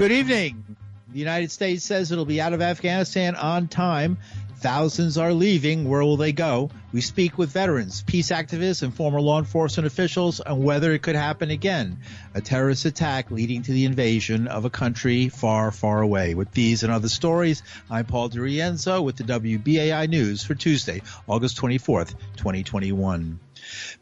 Good evening. The United States says it'll be out of Afghanistan on time. Thousands are leaving. Where will they go? We speak with veterans, peace activists, and former law enforcement officials on whether it could happen again. A terrorist attack leading to the invasion of a country far, far away. With these and other stories, I'm Paul DiRienzo with the WBAI News for Tuesday, August 24th, 2021.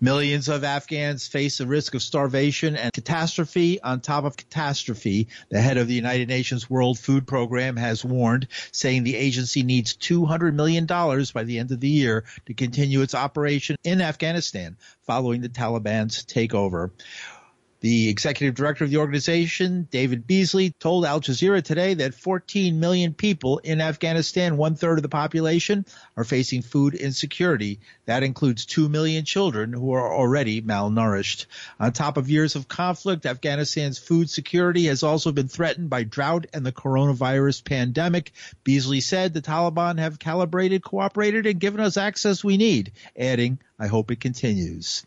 Millions of Afghans face the risk of starvation and catastrophe on top of catastrophe. The head of the United Nations World Food Program has warned, saying the agency needs $200 million by the end of the year to continue its operation in Afghanistan following the Taliban's takeover. The executive director of the organization, David Beasley, told Al Jazeera today that 14 million people in Afghanistan, one third of the population, are facing food insecurity. That includes 2 million children who are already malnourished. On top of years of conflict, Afghanistan's food security has also been threatened by drought and the coronavirus pandemic. Beasley said the Taliban have calibrated, cooperated, and given us access we need, adding, I hope it continues.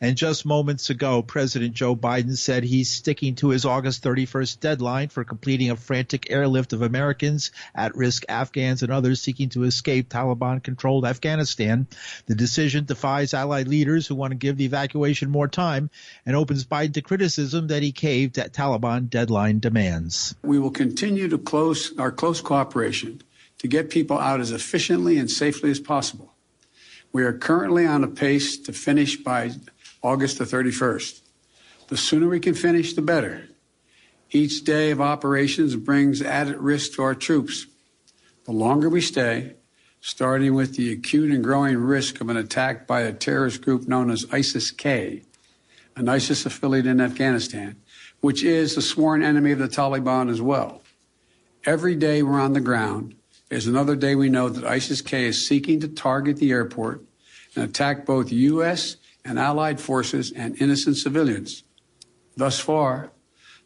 And just moments ago, President Joe Biden said he's sticking to his August 31st deadline for completing a frantic airlift of Americans, at risk Afghans, and others seeking to escape Taliban controlled Afghanistan. The decision defies allied leaders who want to give the evacuation more time and opens Biden to criticism that he caved at Taliban deadline demands. We will continue to close our close cooperation to get people out as efficiently and safely as possible. We are currently on a pace to finish by August the 31st. The sooner we can finish, the better. Each day of operations brings added risk to our troops. The longer we stay, starting with the acute and growing risk of an attack by a terrorist group known as ISIS K, an ISIS affiliate in Afghanistan, which is the sworn enemy of the Taliban as well. Every day we're on the ground is another day we know that ISIS K is seeking to target the airport and attack both U.S and allied forces and innocent civilians. Thus far,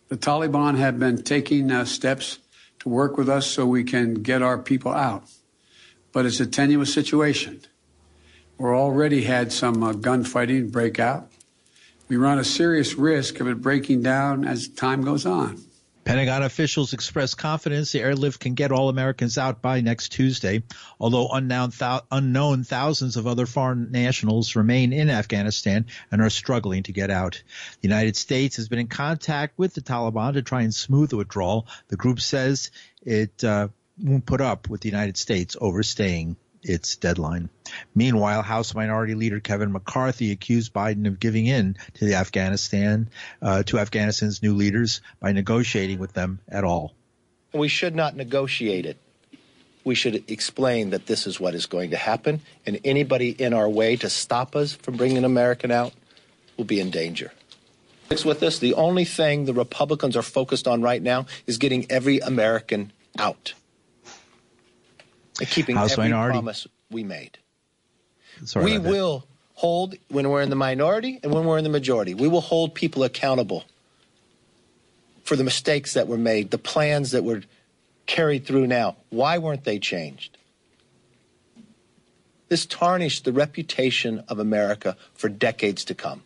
the Taliban have been taking uh, steps to work with us so we can get our people out. But it's a tenuous situation. We're already had some uh, gunfighting break out. We run a serious risk of it breaking down as time goes on. Pentagon officials expressed confidence the airlift can get all Americans out by next Tuesday, although unknown, th- unknown thousands of other foreign nationals remain in Afghanistan and are struggling to get out. The United States has been in contact with the Taliban to try and smooth the withdrawal. The group says it uh, won't put up with the United States overstaying its deadline. Meanwhile, House Minority Leader Kevin McCarthy accused Biden of giving in to Afghanistan uh, to Afghanistan's new leaders by negotiating with them at all. We should not negotiate it. We should explain that this is what is going to happen, and anybody in our way to stop us from bringing an American out will be in danger. With this, the only thing the Republicans are focused on right now is getting every American out keeping House every minority. promise we made. Sorry we will hold when we're in the minority and when we're in the majority. We will hold people accountable for the mistakes that were made, the plans that were carried through now. Why weren't they changed? This tarnished the reputation of America for decades to come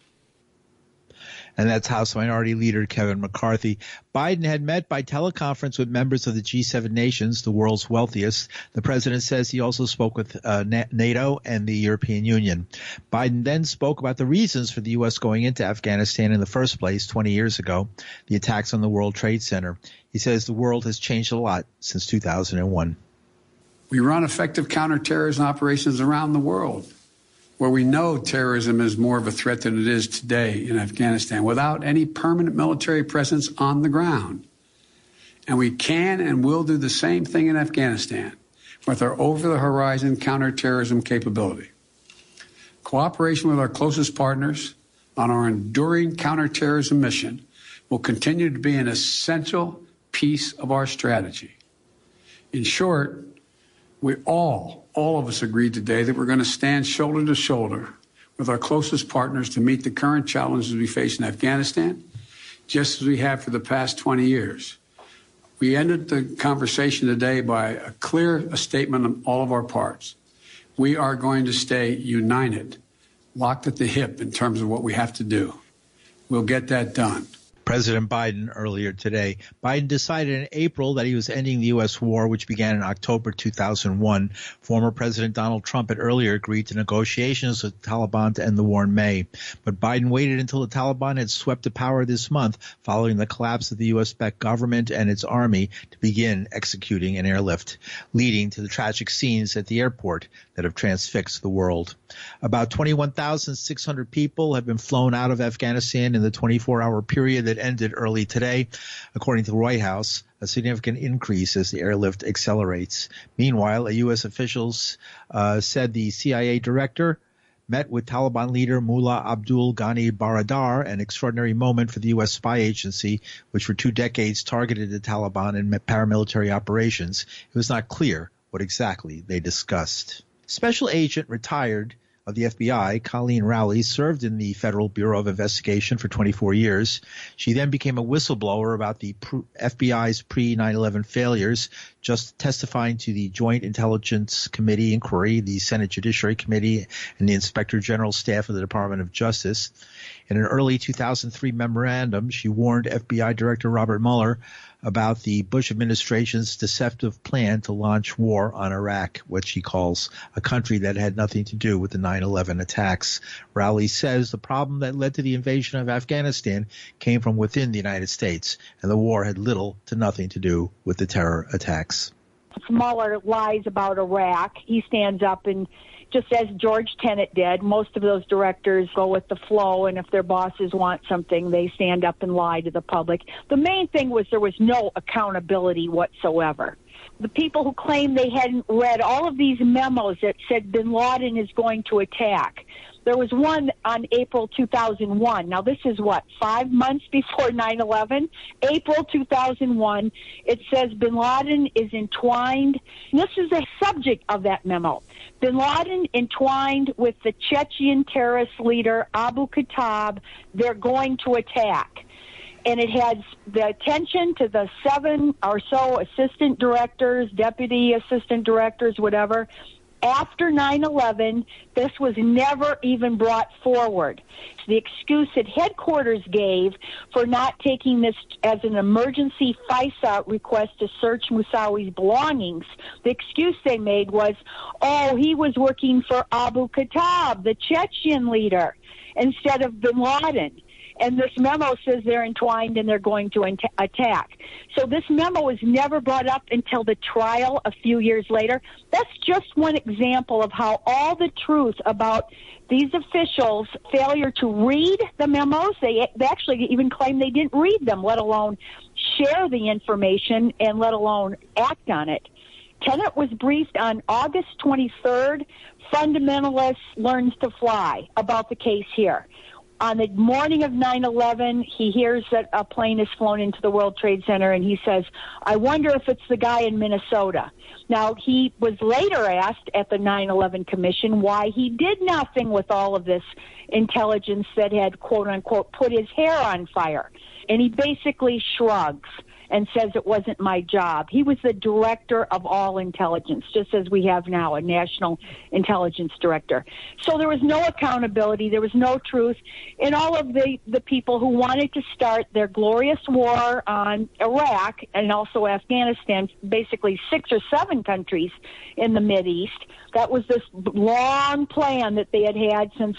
and that's House Minority Leader Kevin McCarthy. Biden had met by teleconference with members of the G7 nations, the world's wealthiest. The president says he also spoke with uh, NATO and the European Union. Biden then spoke about the reasons for the U.S. going into Afghanistan in the first place 20 years ago, the attacks on the World Trade Center. He says the world has changed a lot since 2001. We run effective counterterrorism operations around the world where we know terrorism is more of a threat than it is today in Afghanistan without any permanent military presence on the ground. And we can and will do the same thing in Afghanistan with our over the horizon counterterrorism capability. Cooperation with our closest partners on our enduring counterterrorism mission will continue to be an essential piece of our strategy. In short, we all, all of us agreed today that we're going to stand shoulder to shoulder with our closest partners to meet the current challenges we face in Afghanistan, just as we have for the past 20 years. We ended the conversation today by a clear statement on all of our parts. We are going to stay united, locked at the hip in terms of what we have to do. We'll get that done. President Biden earlier today. Biden decided in April that he was ending the U.S. war, which began in October 2001. Former President Donald Trump had earlier agreed to negotiations with the Taliban to end the war in May. But Biden waited until the Taliban had swept to power this month following the collapse of the U.S. backed government and its army to begin executing an airlift, leading to the tragic scenes at the airport that have transfixed the world. About 21,600 people have been flown out of Afghanistan in the 24 hour period that ended early today, according to the White House a significant increase as the airlift accelerates. Meanwhile, a U.S. officials uh, said the CIA director met with Taliban leader Mullah Abdul Ghani Baradar, an extraordinary moment for the U.S. spy agency, which for two decades targeted the Taliban in paramilitary operations. It was not clear what exactly they discussed. Special agent retired of the FBI, Colleen Rowley, served in the Federal Bureau of Investigation for 24 years. She then became a whistleblower about the FBI's pre 9 11 failures, just testifying to the Joint Intelligence Committee inquiry, the Senate Judiciary Committee, and the Inspector General staff of the Department of Justice. In an early 2003 memorandum, she warned FBI Director Robert Mueller about the Bush administration's deceptive plan to launch war on Iraq, what she calls a country that had nothing to do with the 9-11 attacks. Rowley says the problem that led to the invasion of Afghanistan came from within the United States, and the war had little to nothing to do with the terror attacks. Mueller lies about Iraq. He stands up and just as George Tenet did, most of those directors go with the flow, and if their bosses want something, they stand up and lie to the public. The main thing was there was no accountability whatsoever. The people who claimed they hadn't read all of these memos that said bin Laden is going to attack. There was one on April 2001. Now, this is what, five months before 9 11? April 2001. It says bin Laden is entwined. This is the subject of that memo. Bin Laden entwined with the Chechen terrorist leader Abu Khattab. They're going to attack and it has the attention to the seven or so assistant directors, deputy assistant directors, whatever, after 9-11, this was never even brought forward. The excuse that headquarters gave for not taking this as an emergency FISA request to search Moussaoui's belongings, the excuse they made was, oh, he was working for Abu Khattab, the Chechen leader, instead of bin Laden and this memo says they're entwined and they're going to attack. So this memo was never brought up until the trial a few years later. That's just one example of how all the truth about these officials' failure to read the memos, they, they actually even claim they didn't read them, let alone share the information and let alone act on it. Tenet was briefed on August 23rd. Fundamentalist learns to fly about the case here on the morning of 9/11, he hears that a plane has flown into the World Trade Center, and he says, "I wonder if it's the guy in Minnesota." Now he was later asked at the 9/11 Commission why he did nothing with all of this intelligence that had "quote unquote" put his hair on fire, and he basically shrugs and says it wasn't my job. He was the director of all intelligence, just as we have now a national intelligence director. So there was no accountability, there was no truth. And all of the, the people who wanted to start their glorious war on Iraq and also Afghanistan, basically six or seven countries in the Mid East, that was this long plan that they had had since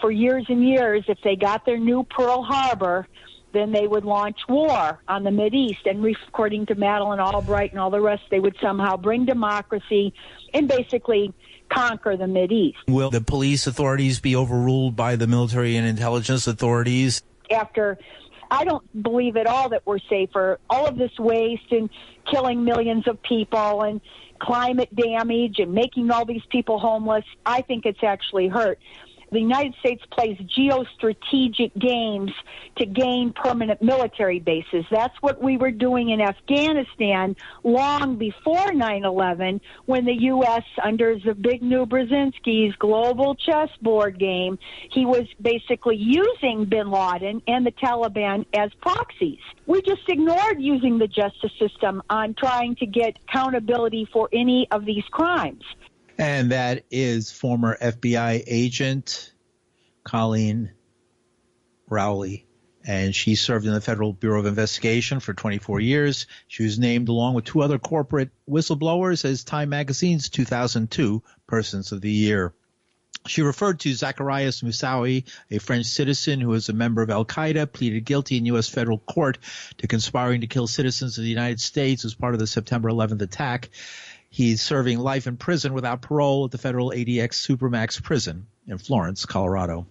for years and years. If they got their new Pearl Harbor, then they would launch war on the Mid East. And according to Madeleine Albright and all the rest, they would somehow bring democracy and basically conquer the Mid East. Will the police authorities be overruled by the military and intelligence authorities? After I don't believe at all that we're safer. All of this waste and killing millions of people and climate damage and making all these people homeless, I think it's actually hurt the United States plays geostrategic games to gain permanent military bases. That's what we were doing in Afghanistan long before 9/11 when the U.S. under the Zbigniew Brzezinski's global chessboard game, he was basically using bin Laden and the Taliban as proxies. We just ignored using the justice system on trying to get accountability for any of these crimes and that is former FBI agent Colleen Rowley. and she served in the Federal Bureau of Investigation for 24 years. She was named along with two other corporate whistleblowers as Time Magazine's 2002 Persons of the Year. She referred to Zacarias Moussaoui, a French citizen who was a member of Al Qaeda, pleaded guilty in U.S. federal court to conspiring to kill citizens of the United States as part of the September 11th attack. He's serving life in prison without parole at the federal ADX Supermax prison in Florence, Colorado.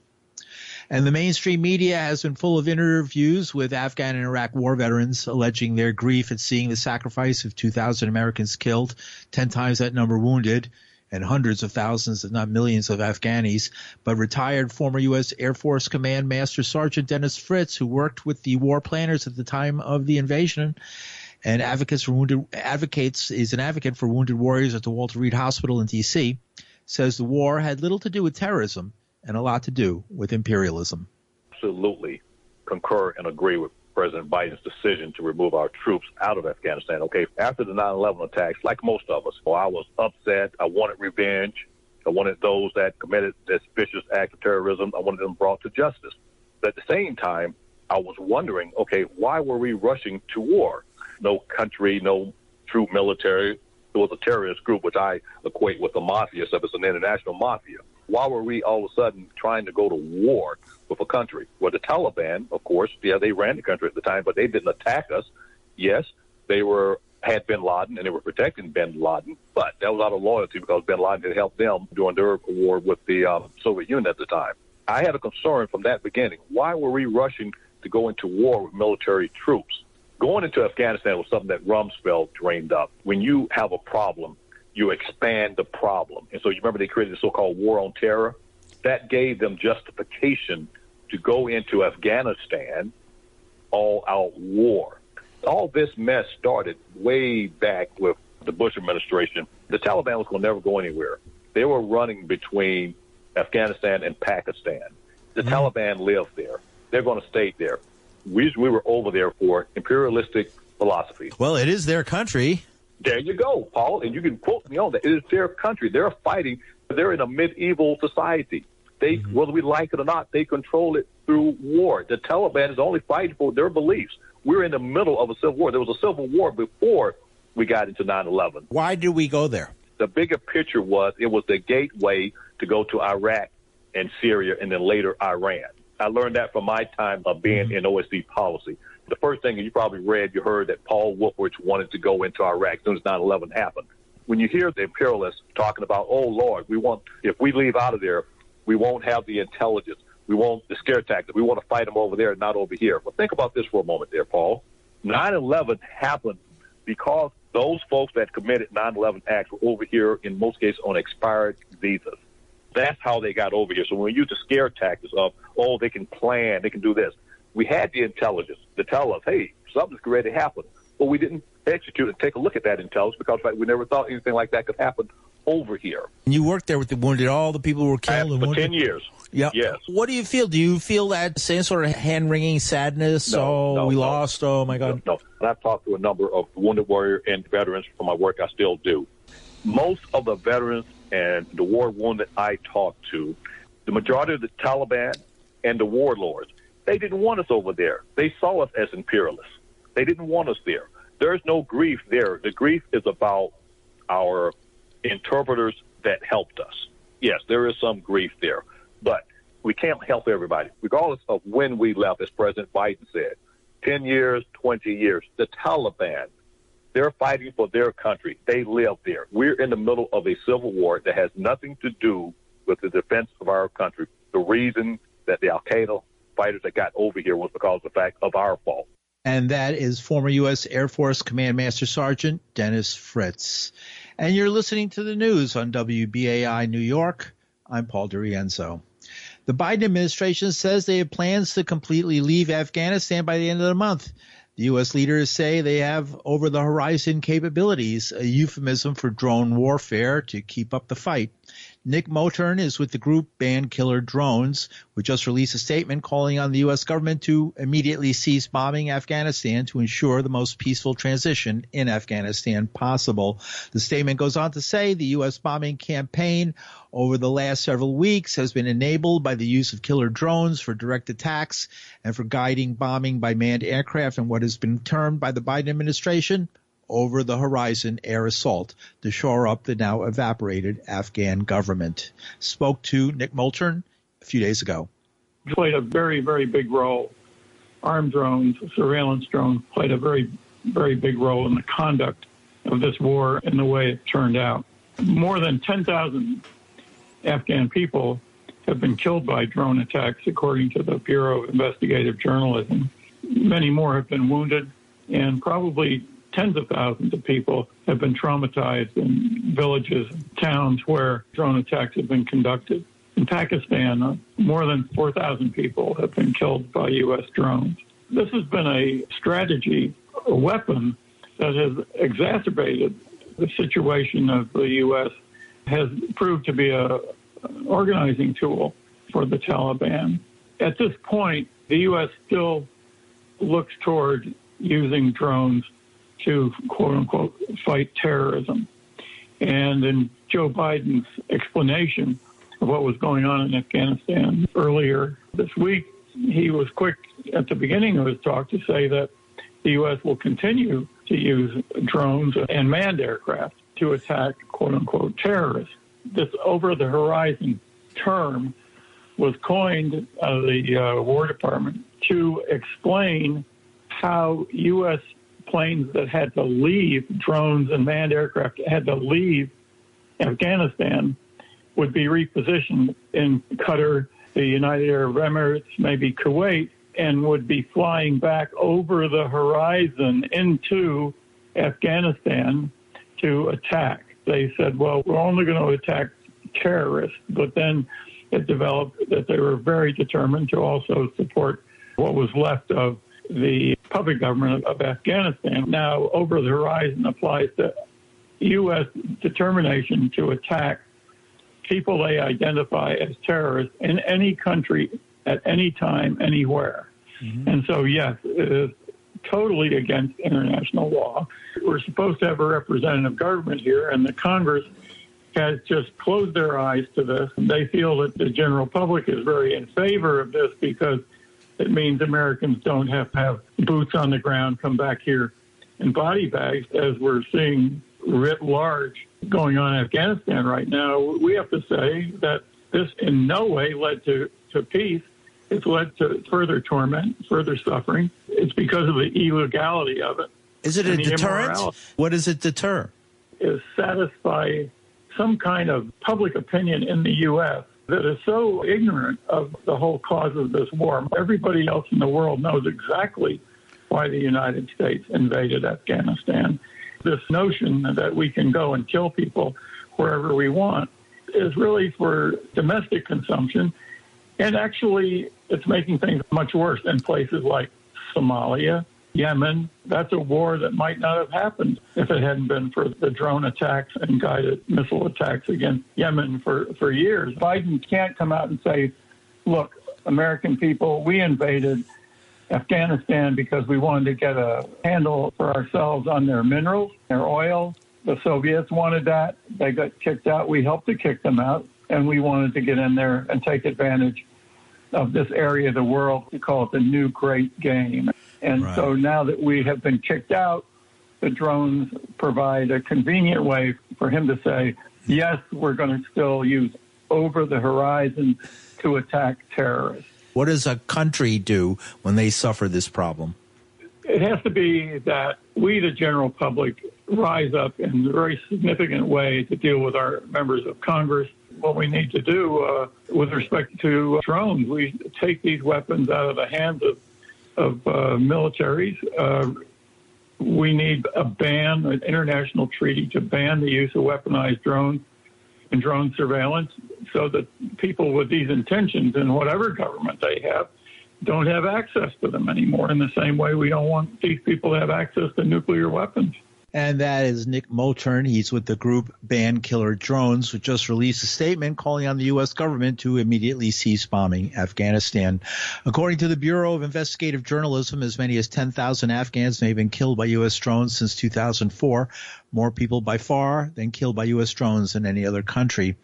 And the mainstream media has been full of interviews with Afghan and Iraq war veterans alleging their grief at seeing the sacrifice of 2,000 Americans killed, 10 times that number wounded, and hundreds of thousands, if not millions, of Afghanis. But retired former U.S. Air Force Command Master Sergeant Dennis Fritz, who worked with the war planners at the time of the invasion, and advocates for wounded advocates is an advocate for wounded warriors at the Walter Reed Hospital in D.C. Says the war had little to do with terrorism and a lot to do with imperialism. Absolutely concur and agree with President Biden's decision to remove our troops out of Afghanistan. Okay, after the 9 11 attacks, like most of us, well, I was upset. I wanted revenge. I wanted those that committed this vicious act of terrorism, I wanted them brought to justice. But at the same time, I was wondering, okay, why were we rushing to war? No country, no true military. It was a terrorist group, which I equate with the mafia, so it's an international mafia why were we all of a sudden trying to go to war with a country? Well, the Taliban, of course, yeah, they ran the country at the time, but they didn't attack us. Yes, they were had Bin Laden and they were protecting Bin Laden, but that was out of loyalty because Bin Laden had helped them during their war with the um, Soviet Union at the time. I had a concern from that beginning. Why were we rushing to go into war with military troops? Going into Afghanistan was something that Rumsfeld dreamed up. When you have a problem, you expand the problem. And so you remember they created the so-called war on terror? That gave them justification to go into Afghanistan all out war. All this mess started way back with the Bush administration. The Taliban was going to never go anywhere. They were running between Afghanistan and Pakistan. The mm-hmm. Taliban lived there. They're going to stay there. We, we were over there for imperialistic philosophy. Well, it is their country. There you go, Paul, and you can quote me on that. It is their country. They're fighting. They're in a medieval society. They, mm-hmm. whether we like it or not, they control it through war. The Taliban is only fighting for their beliefs. We're in the middle of a civil war. There was a civil war before we got into 9/11. Why did we go there? The bigger picture was it was the gateway to go to Iraq and Syria, and then later Iran. I learned that from my time of being mm-hmm. in OSD policy the first thing you probably read, you heard that Paul Wolfowitz wanted to go into Iraq as soon as 9 11 happened. When you hear the imperialists talking about, oh, Lord, we want, if we leave out of there, we won't have the intelligence. We won't, the scare tactics. We want to fight them over there, not over here. Well, think about this for a moment there, Paul. 9 11 happened because those folks that committed 9 11 acts were over here, in most cases, on expired visas. That's how they got over here. So when we use the scare tactics of, oh, they can plan, they can do this, we had the intelligence to tell us, hey, something's ready to happen. But we didn't execute and take a look at that intelligence because fact, we never thought anything like that could happen over here. And you worked there with the wounded. All the people were killed for wounded. ten years. Yeah. Yes. What do you feel? Do you feel that same sort of hand wringing sadness? No, oh, no, we no. lost. Oh my God. No, no. And I've talked to a number of wounded warrior and veterans from my work. I still do. Most of the veterans and the war one that I talked to, the majority of the Taliban and the warlords, they didn't want us over there. They saw us as imperialists. They didn't want us there. There's no grief there. The grief is about our interpreters that helped us. Yes, there is some grief there, but we can't help everybody, regardless of when we left, as President Biden said 10 years, 20 years. The Taliban, they're fighting for their country. They live there. We're in the middle of a civil war that has nothing to do with the defense of our country. The reason that the Al Qaeda fighters that got over here was because of the fact of our fault. And that is former U.S. Air Force Command Master Sergeant Dennis Fritz. And you're listening to the news on WBAI New York. I'm Paul DiRienzo. The Biden administration says they have plans to completely leave Afghanistan by the end of the month. The U.S. leaders say they have over the horizon capabilities, a euphemism for drone warfare to keep up the fight. Nick Mottern is with the group Ban Killer Drones, which just released a statement calling on the U.S. government to immediately cease bombing Afghanistan to ensure the most peaceful transition in Afghanistan possible. The statement goes on to say the U.S. bombing campaign over the last several weeks has been enabled by the use of killer drones for direct attacks and for guiding bombing by manned aircraft and what has been termed by the Biden administration over the horizon air assault to shore up the now evaporated Afghan government. Spoke to Nick Mottern a few days ago. Played a very, very big role. Armed drones, surveillance drones played a very, very big role in the conduct of this war and the way it turned out. More than 10,000 Afghan people have been killed by drone attacks, according to the Bureau of Investigative Journalism. Many more have been wounded, and probably tens of thousands of people have been traumatized in villages and towns where drone attacks have been conducted. In Pakistan, uh, more than 4,000 people have been killed by U.S. drones. This has been a strategy, a weapon that has exacerbated the situation of the U.S., has proved to be a, an organizing tool for the Taliban. At this point, the U.S. still looks toward using drones to quote unquote fight terrorism. And in Joe Biden's explanation of what was going on in Afghanistan earlier this week, he was quick at the beginning of his talk to say that the U.S. will continue to use drones and manned aircraft to attack quote unquote terrorists. This over the horizon term was coined by the uh, War Department to explain how U.S planes that had to leave, drones and manned aircraft had to leave Afghanistan, would be repositioned in Qatar, the United Arab Emirates, maybe Kuwait, and would be flying back over the horizon into Afghanistan to attack. They said, well, we're only going to attack terrorists, but then it developed that they were very determined to also support what was left of the puppet government of Afghanistan. Now, over the horizon applies the U.S. determination to attack people they identify as terrorists in any country at any time, anywhere. Mm-hmm. And so, yes, it is totally against international law. We're supposed to have a representative government here, and the Congress has just closed their eyes to this. They feel that the general public is very in favor of this because it means Americans don't have to have boots on the ground, come back here in body bags, as we're seeing writ large going on in Afghanistan right now. We have to say that this in no way led to, to peace. It's led to further torment, further suffering. It's because of the illegality of it. Is it a deterrent? What does it deter? Is satisfy some kind of public opinion in the U.S that is so ignorant of the whole cause of this war. Everybody else in the world knows exactly why the United States invaded Afghanistan. This notion that we can go and kill people wherever we want is really for domestic consumption. And actually, it's making things much worse in places like Somalia, Yemen. That's a war that might not have happened if it hadn't been for the drone attacks and guided missile attacks against Yemen for, for years. Biden can't come out and say, look, American people, we invaded Afghanistan because we wanted to get a handle for ourselves on their minerals, their oil. The Soviets wanted that. They got kicked out. We helped to kick them out. And we wanted to get in there and take advantage of this area of the world. We call it the new great game. And right. so now that we have been kicked out, the drones provide a convenient way for him to say, yes, we're going to still use over the horizon to attack terrorists. What does a country do when they suffer this problem? It has to be that we, the general public, rise up in a very significant way to deal with our members of Congress. What we need to do uh, with respect to drones, we take these weapons out of the hands of of uh, militaries. Uh, we need a ban, an international treaty to ban the use of weaponized drones and drone surveillance so that people with these intentions in whatever government they have don't have access to them anymore in the same way we don't want these people to have access to nuclear weapons. And that is Nick Mottern. He's with the group Ban Killer Drones, who just released a statement calling on the U.S. government to immediately cease bombing Afghanistan. According to the Bureau of Investigative Journalism, as many as 10,000 Afghans may have been killed by U.S. drones since 2004 more people by far than killed by U.S. drones in any other country.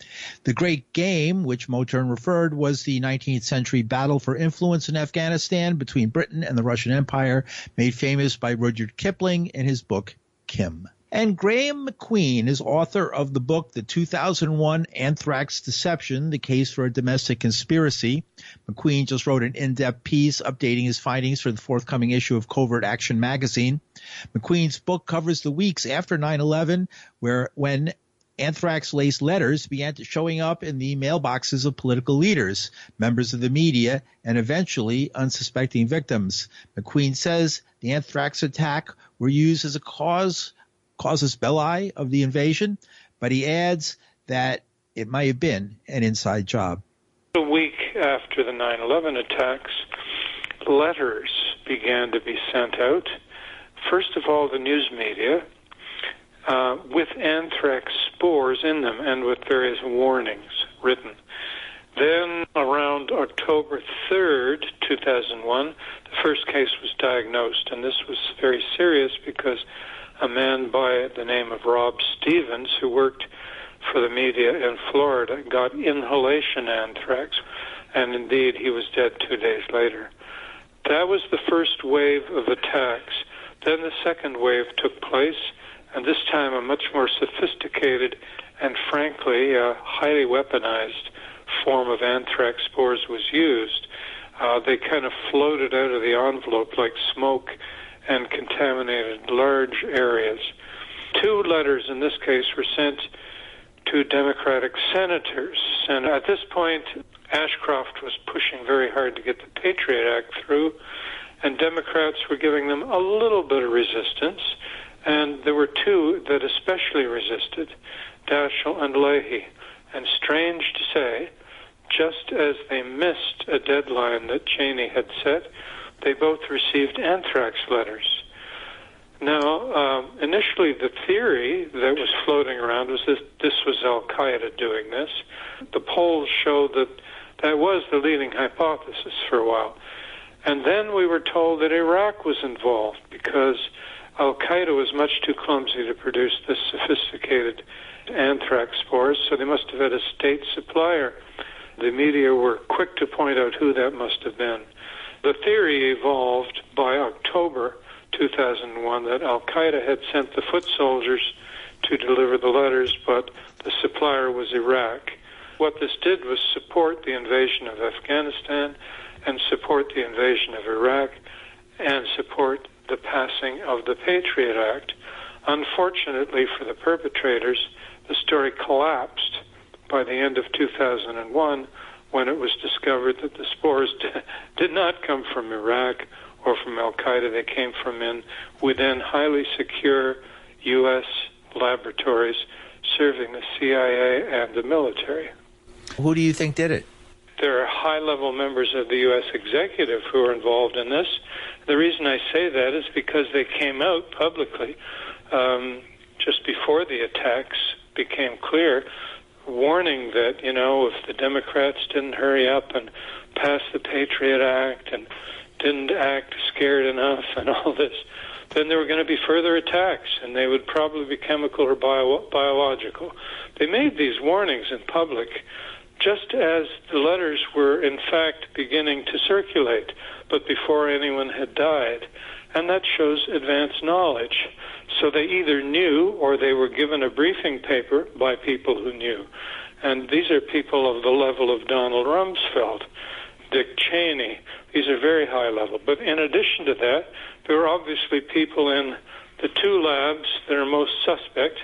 The Great Game, which Mottern referred, was the 19th century battle for influence in Afghanistan between Britain and the Russian Empire, made famous by Rudyard Kipling in his book Kim. And Graeme MacQueen is author of the book, The 2001 Anthrax Deception, The Case for a Domestic Conspiracy. MacQueen just wrote an in-depth piece updating his findings for the forthcoming issue of Covert Action magazine. MacQueen's book covers the weeks after 9-11, where when anthrax-laced letters began showing up in the mailboxes of political leaders, members of the media, and eventually unsuspecting victims. MacQueen says the anthrax attack were used as a cause casus belli of the invasion, but he adds that it might have been an inside job. A week after the 9 11 attacks, letters began to be sent out. First of all, the news media, uh, with anthrax spores in them and with various warnings written. Then, around October 3rd, 2001, the first case was diagnosed, and this was very serious because a man by the name of Rob Stevens, who worked for the media in Florida, got inhalation anthrax, and indeed he was dead two days later. That was the first wave of attacks. Then the second wave took place, and this time a much more sophisticated and frankly uh, highly weaponized form of anthrax spores was used. Uh, they kind of floated out of the envelope like smoke and contaminated large areas. Two letters in this case were sent to Democratic senators. And at this point, Ashcroft was pushing very hard to get the Patriot Act through, and Democrats were giving them a little bit of resistance. And there were two that especially resisted Daschle and Leahy. And strange to say, just as they missed a deadline that Cheney had set, they both received anthrax letters. Now, um, initially, the theory that was floating around was that this was Al Qaeda doing this. The polls showed that that was the leading hypothesis for a while. And then we were told that Iraq was involved because Al Qaeda was much too clumsy to produce this sophisticated anthrax spores, so they must have had a state supplier. The media were quick to point out who that must have been. The theory evolved by October 2001 that Al Qaeda had sent the foot soldiers to deliver the letters, but the supplier was Iraq. What this did was support the invasion of Afghanistan and support the invasion of Iraq and support the passing of the Patriot Act. Unfortunately for the perpetrators, the story collapsed by the end of 2001 when it was discovered that the spores did not come from Iraq or from Al Qaeda. They came from in within highly secure U.S. laboratories serving the CIA and the military. Who do you think did it? There are high level members of the U.S. executive who are involved in this. The reason I say that is because they came out publicly um, just before the attacks became clear warning that, you know, if the Democrats didn't hurry up and pass the Patriot Act and didn't act scared enough and all this, then there were going to be further attacks, and they would probably be chemical or bio- biological. They made these warnings in public just as the letters were, in fact, beginning to circulate, but before anyone had died. And that shows advanced knowledge. So they either knew or they were given a briefing paper by people who knew. And these are people of the level of Donald Rumsfeld, Dick Cheney. These are very high level. But in addition to that, there are obviously people in the two labs that are most suspect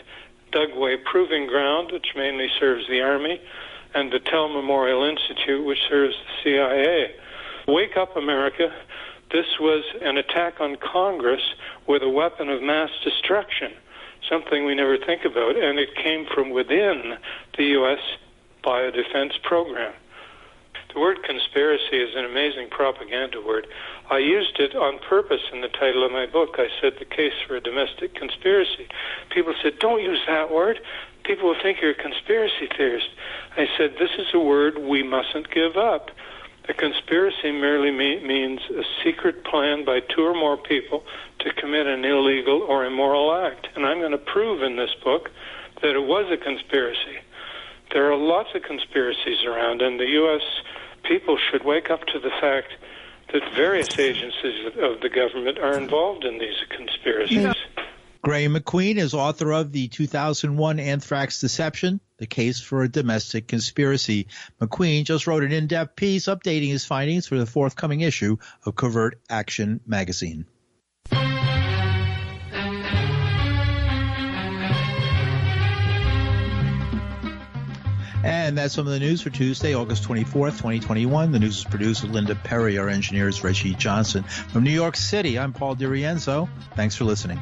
Dugway Proving Ground, which mainly serves the Army, and the Battelle Memorial Institute, which serves the CIA. Wake up, America. This was an attack on Congress with a weapon of mass destruction, something we never think about, and it came from within the U.S. biodefense program. The word conspiracy is an amazing propaganda word. I used it on purpose in the title of my book. I said the case for a domestic conspiracy. People said, don't use that word. People will think you're a conspiracy theorist. I said, this is a word we mustn't give up. A conspiracy merely me- means a secret plan by two or more people to commit an illegal or immoral act. And I'm going to prove in this book that it was a conspiracy. There are lots of conspiracies around, and the U.S. people should wake up to the fact that various agencies of the government are involved in these conspiracies. Graeme MacQueen is author of the 2001 Anthrax Deception, the case for a domestic conspiracy. MacQueen just wrote an in-depth piece updating his findings for the forthcoming issue of Covert Action magazine. And that's some of the news for Tuesday, August 24th, 2021. The news is produced with Linda Perry. Our engineer is Reggie Johnson. From New York City, I'm Paul DiRienzo. Thanks for listening.